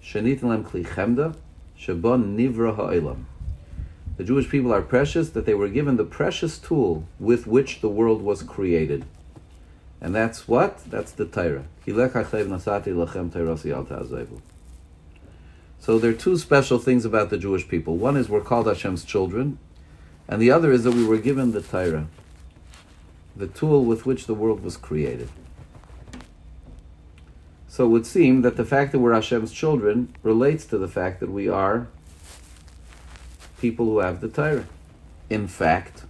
Shenit Lem Kli Chemda, Shabon Nivra Ha'ilam. The Jewish people are precious, that they were given the precious tool with which the world was created. And that's what? That's the Torah. So there are two special things about the Jewish people. One is we're called Hashem's children, and the other is that we were given the Torah, the tool with which the world was created. So it would seem that the fact that we're Hashem's children relates to the fact that we are people who have the Torah. In fact,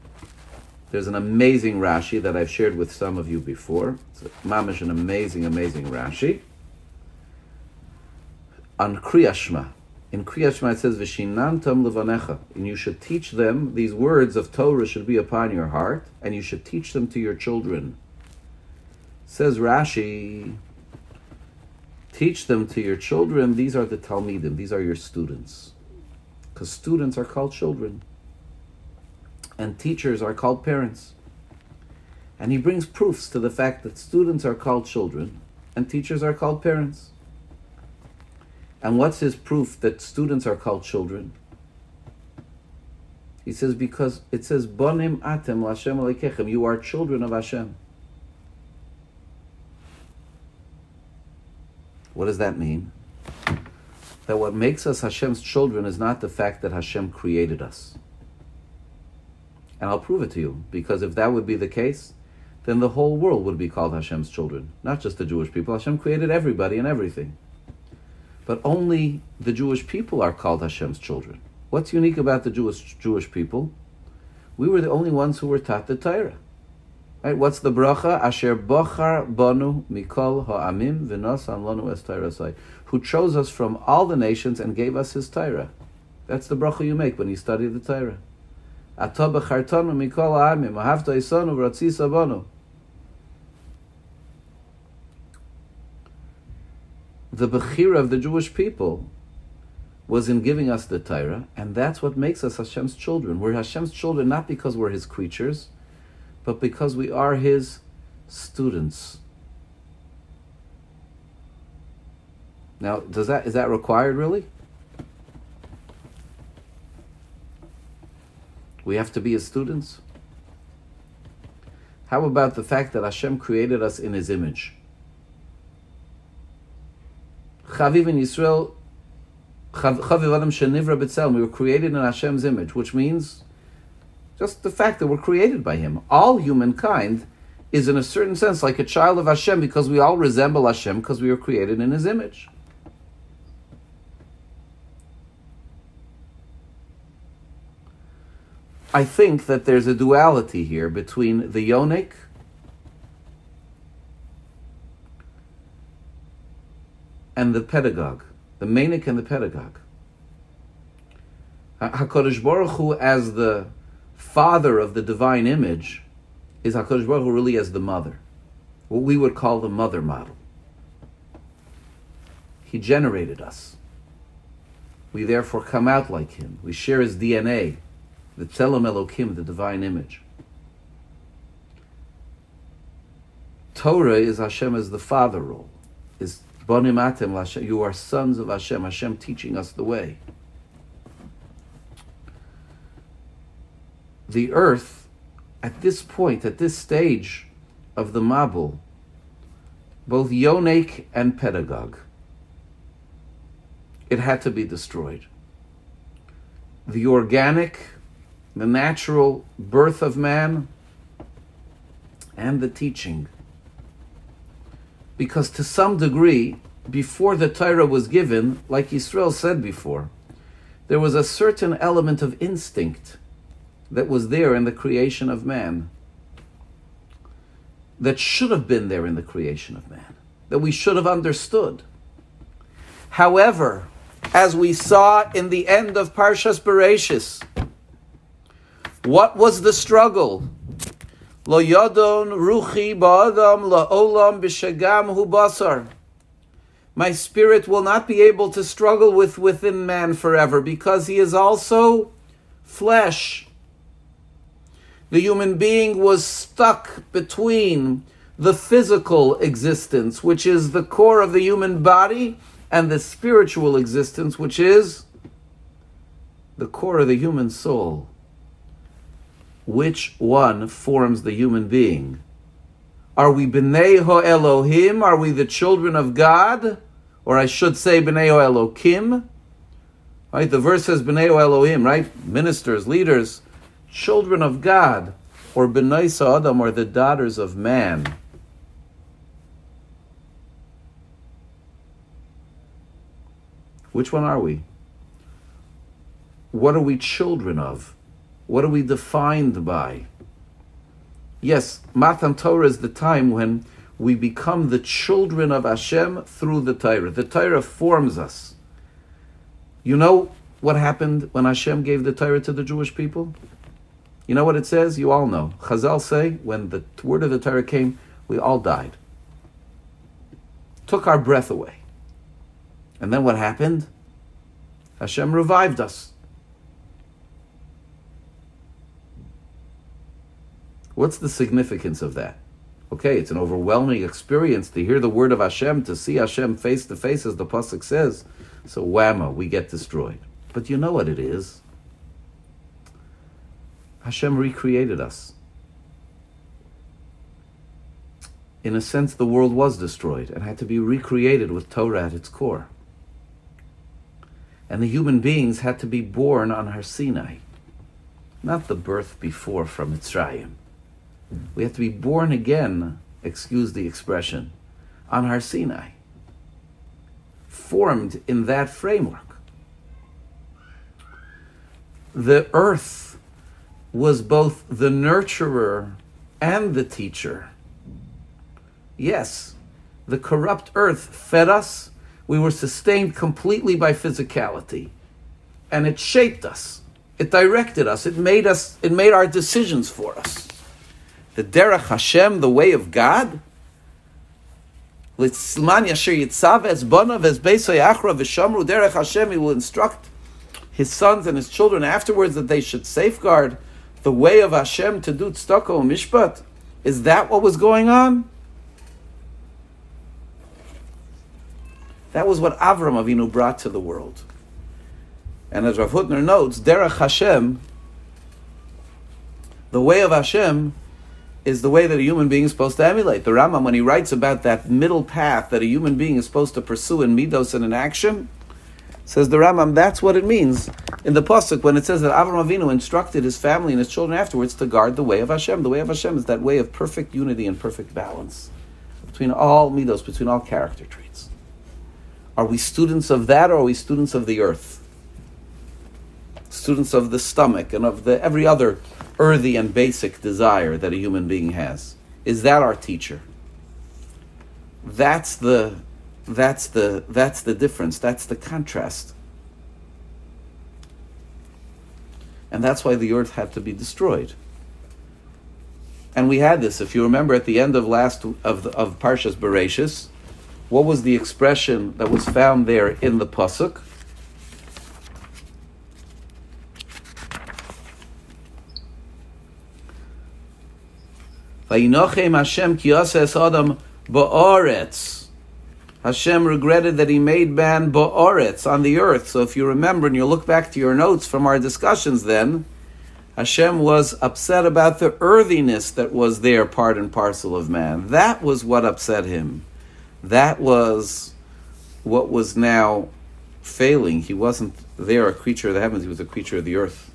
there's an amazing Rashi that I've shared with some of you before. It's mamish an amazing, amazing Rashi on Kriyashma. In Kriyat Shema it says, Vishinantam levanecha. And you should teach them, these words of Torah should be upon your heart, and you should teach them to your children. Says Rashi, teach them to your children. These are the Talmidim, these are your students. Because students are called children, and teachers are called parents. And he brings proofs to the fact that students are called children, and teachers are called parents. And what's his proof that students are called children? He says, because it says, Bonim atem Hashem alekechem, you are children of Hashem. What does that mean? That what makes us Hashem's children is not the fact that Hashem created us. And I'll prove it to you, because if that would be the case, then the whole world would be called Hashem's children, not just the Jewish people. Hashem created everybody and everything. But only the Jewish people are called Hashem's children. What's unique about the Jewish Jewish people? We were the only ones who were taught the Torah. Right? What's the bracha? Asher bochar banu mikol ha'amim v'nosan lanu es Torah Who chose us from all the nations and gave us his Torah. That's the bracha you make when you study the Torah. The Bechira of the Jewish people was in giving us the Torah, and that's what makes us Hashem's children. We're Hashem's children not because we're His creatures, but because we are His students. Now, does that is that required really? We have to be His students. How about the fact that Hashem created us in His image? Chaviv in Yisrael, Chaviv Adam Shenivra B'Tzelem, we were created in Hashem's image, which means just the fact that we're created by Him. All humankind is in a certain sense like a child of Hashem because we all resemble Hashem because we were created in His image. I think that there's a duality here between the yonik and the pedagogue, the manik and the pedagogue. Hakadosh Baruch Hu, as the father of the divine image, is Hakadosh Baruch Hu really as the mother, what we would call the mother model. He generated us. We therefore come out like him. We share his DNA, the Tzelem Elokim, the divine image. Torah is Hashem as the father role, is Bonim Atem, you are sons of Hashem, Hashem teaching us the way. The earth, at this point, at this stage of the Mabul, both Yonek and Pedagogue, it had to be destroyed. The organic, the natural birth of man, and the teaching because to some degree, before the Torah was given, like Israel said before, there was a certain element of instinct that was there in the creation of man, that should have been there in the creation of man, that we should have understood. However, as we saw in the end of Parshas Bereshis, what was the struggle? Lo yodon ruchi ba'adam la'olam b'shagam hu basar. My spirit will not be able to struggle with within man forever because he is also flesh. The human being was stuck between the physical existence, which is the core of the human body, and the spiritual existence, which is the core of the human soul which one forms the human being? Are we B'nai Ho Elohim? Are we the children of God? Or I should say B'nai Ho Elokim? Right? The verse says B'nai Ho Elohim, right? Ministers, leaders, children of God. Or B'nai Sa'adam, or the daughters of man. Which one are we? What are we children of? What are we defined by? Yes, Matan Torah is the time when we become the children of Hashem through the Torah. The Torah forms us. You know what happened when Hashem gave the Torah to the Jewish people? You know what it says? You all know. Chazal say when the word of the Torah came, we all died. Took our breath away. And then what happened? Hashem revived us. What's the significance of that? Okay, it's an overwhelming experience to hear the word of Hashem, to see Hashem face to face, as the Pasuk says. So, whammo, we get destroyed. But you know what it is? Hashem recreated us. In a sense, the world was destroyed and had to be recreated with Torah at its core. And the human beings had to be born on Har Sinai, not the birth before from Mitzrayim. We have to be born again, excuse the expression, on Har Sinai, formed in that framework. The earth was both the nurturer and the teacher. Yes, the corrupt earth fed us. We were sustained completely by physicality. And it shaped us. It directed us. It made us, it made our decisions for us the derech Hashem, the way of God. Litzman Hashem. He will instruct his sons and his children afterwards that they should safeguard the way of Hashem to do tzedakah mishpat. Is that what was going on? That was what Avram Avinu brought to the world. And as Rav Hutner notes, Derech Hashem, the way of Hashem, is the way that a human being is supposed to emulate. The Rambam, when he writes about that middle path that a human being is supposed to pursue in midos and in action, says the Rambam, that's what it means in the pasuk when it says that Avram Avinu instructed his family and his children afterwards to guard the way of Hashem. The way of Hashem is that way of perfect unity and perfect balance between all midos, between all character traits. Are we students of that, or are we students of the earth? Students of the stomach and of the every other earthy and basic desire that a human being has. Is that our teacher? That's the that's the that's the difference. That's the contrast. And that's why the earth had to be destroyed. And we had this, if you remember, at the end of last of of Parshas Bereshis, what was the expression that was found there in the pasuk? Vayinochem Hashem ki Adam ba'oretz. Hashem regretted that he made man ba'oretz, on the earth. So if you remember and you look back to your notes from our discussions then, Hashem was upset about the earthiness that was there, part and parcel of man. That was what upset him. That was what was now failing. He wasn't there a creature of the heavens, he was a creature of the earth.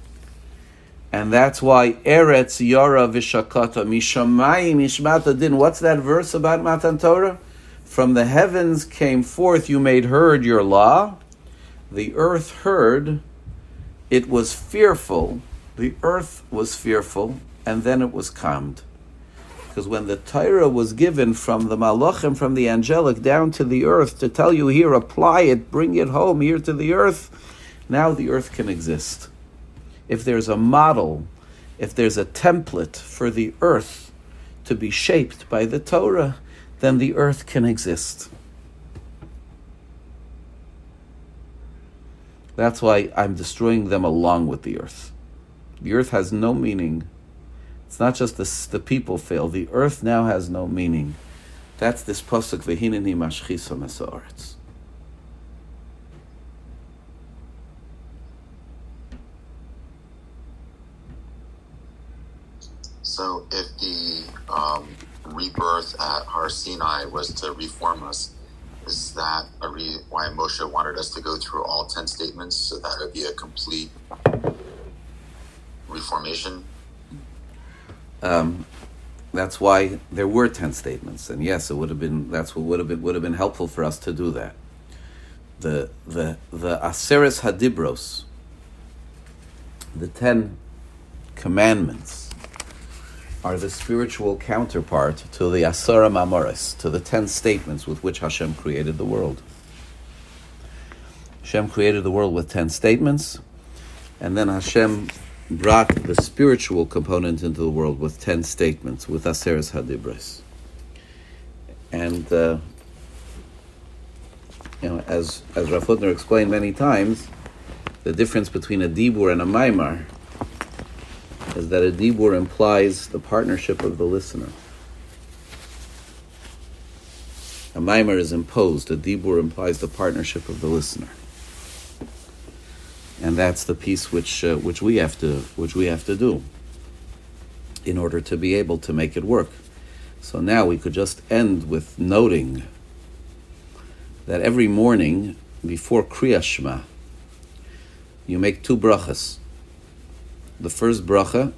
And that's why Eretz Yara Vishakata Mishamayim Ishmata Din. What's that verse about Matan Torah? From the heavens came forth, you made heard your law. The earth heard, it was fearful. The earth was fearful, and then it was calmed. Because when the Torah was given from the Malachim, from the angelic, down to the earth to tell you here, apply it, bring it home here to the earth, now the earth can exist if there's a model, if there's a template for the earth to be shaped by the Torah, then the earth can exist. That's why I'm destroying them along with the earth. The earth has no meaning. It's not just the, the people fail. The earth now has no meaning. That's this pasuk v'hineni mashchisa. So if the um, rebirth at Har Sinai was to reform us, is that re- why Moshe wanted us to go through all 10 statements so that it would be a complete reformation? Um, that's why there were 10 statements. And yes, it would have been, that's what would have been, would have been helpful for us to do that. The, the, the Aseres Hadibros, the 10 commandments, are the spiritual counterpart to the Asara Mamoris, to the ten statements with which Hashem created the world. Hashem created the world with ten statements, and then Hashem brought the spiritual component into the world with ten statements, with Aseres Hadibros. And uh, you know, as as Rav explained many times, the difference between a dibur and a maimar is that a dibur implies the partnership of the listener. A maimar is imposed. A dibur implies the partnership of the listener and that's the piece which uh, which we have to which we have to do in order to be able to make it work. So now we could just end with noting that every morning before Kriya Shema, you make two brachas. The first bracha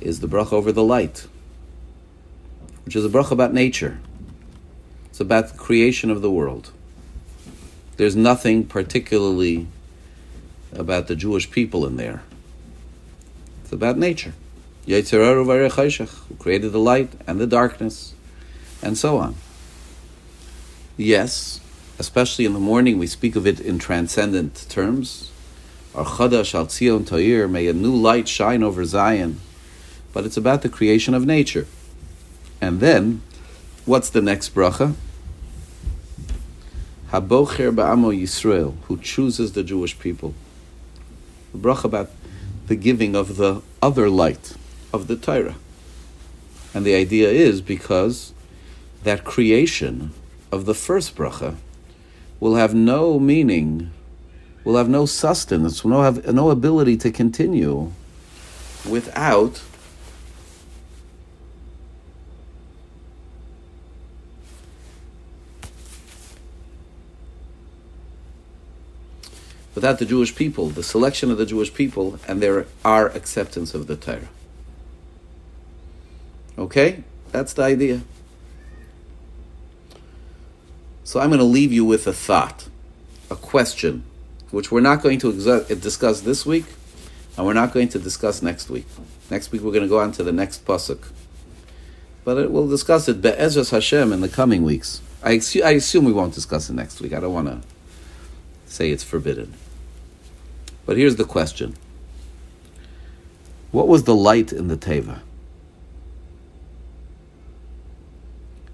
is the bracha over the light, which is a bracha about nature. It's about the creation of the world. There's nothing particularly about the Jewish people in there. It's about nature. Who created the light and the darkness, and so on. Yes, especially in the morning, we speak of it in transcendent terms. Or Chadash al Tzion Ta'ir, may a new light shine over Zion. But it's about the creation of nature. And then, what's the next bracha? Habocher ba'amo Yisrael, who chooses the Jewish people the bracha about the giving of the other light of the Torah. And the idea is because that creation of the first bracha will have no meaning, will have no sustenance, will have no ability to continue without without the Jewish people, the selection of the Jewish people, and their our acceptance of the Torah. Okay? That's the idea. So I'm going to leave you with a thought, a question, which we're not going to discuss this week, and we're not going to discuss next week. Next week we're going to go on to the next pasuk. But it, we'll discuss it be'ezras Hashem in the coming weeks. I, I assume we won't discuss it next week. I don't want to say it's forbidden. But here's the question What was the light in the Teva?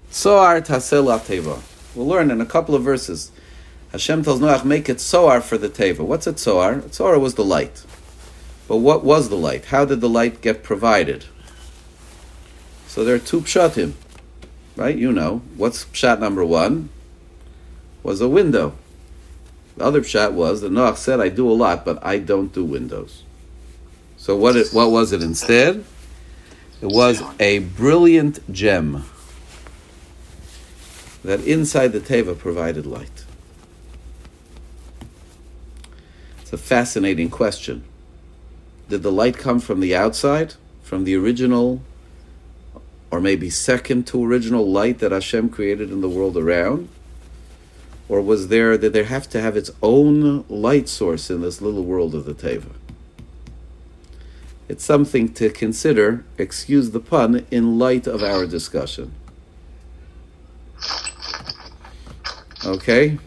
Soar tasel teva. We'll learn in a couple of verses. Hashem tells Noach, make it soar for the teva. What's it soar? Soar was the light. But what was the light? How did the light get provided? So there are two pshatim, right? You know. What's pshat number one? Was a window. The other pshat was that Noach said, "I do a lot, but I don't do windows." So what? It, what was it instead? It was a brilliant gem that inside the teva provided light. It's a fascinating question. Did the light come from the outside, from the original, or maybe second to original light that Hashem created in the world around? or was there that there have to have its own light source in this little world of the Teva? It's something to consider, excuse the pun, in light of our discussion. Okay?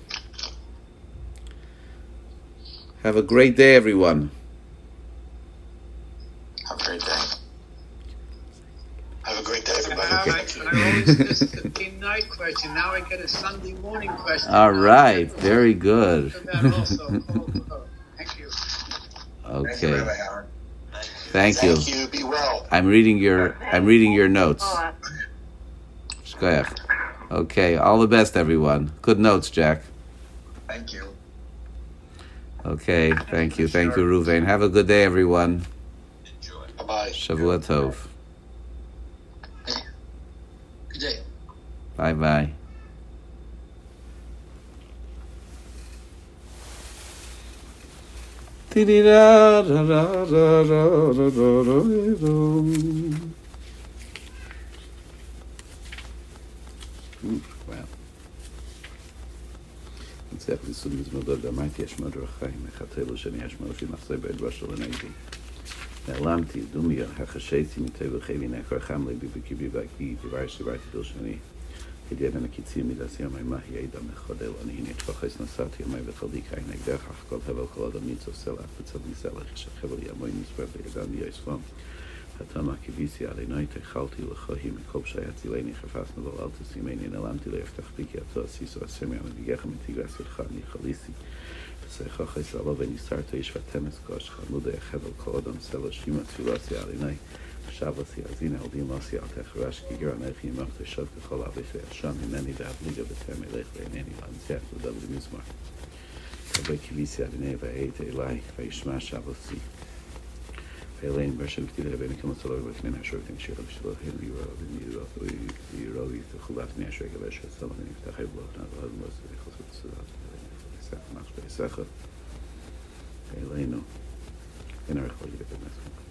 Have a great day, everyone. Have a great day. Have a great day, everybody. I, I always missed the team night question. Now I get a Sunday morning question. All right, very good. Thank you. Okay, thank you. Thank you. Be well. I'm reading your I'm reading your notes. Shkoyach. Okay, all the best, everyone. Good notes, Jack. Thank you. Okay, thank you, thank you, Ruvain. Have a good day, everyone. Enjoy. Bye bye. Shavua Tov. Good day. Bye bye. ניצח ניסוד מזמודו דמייתי אשמד רחיים, מחטא לשני אשמד לפי מחסה בעת בשל הנגדי. נעלמתי, דומיה, החשיתי מטבע חיילי, נעקר חם לבי וקיבי והקי, דבר שברתי דלשני. כדי בין הקיצים מדעשי ימי מהי עידה המחודל, אני הנה תפחס נסעתי ימי וחלדי קין נגדך, אך כל הבל כל אדם ניצב סלח וצדיק סלח, שחבל ימי מספר בידם יהיה סלום. התאמה כביסי על עיני תאכלתי לכהי מכל צילני חפשנו לו אל תשימני נעלמתי ליפתח פי כי עתו עשיסו הסמי המדיגך מתיגרס שלך אני חליסי. ושיחה אחרי סלו וניסרת איש ותמס כוש היחד על כל אדם סלו שימה תפילסי עד עיני. שבסי אזינה עודים עשי על תחרש כי גר ענכי ימך תשב ככל אביכי אשם ממני דאבליגה ותם אלך ואינני לנצח לדוד מזמר. כבי כביסי עד עיני והיית אלי וישמע שבסי. אליהן והשם כתיב לבן הקים צלוי ולפני השור וכן שיחה לשלוח הן ליראה ונראה ויראה ויתחולה לפני השור כבש שצלם ונפתח אל בלוח נעד ועד מועצת ויחסו וצלעת ויסח מחש ויסחת אלינו אין ערך להגיד את המסכים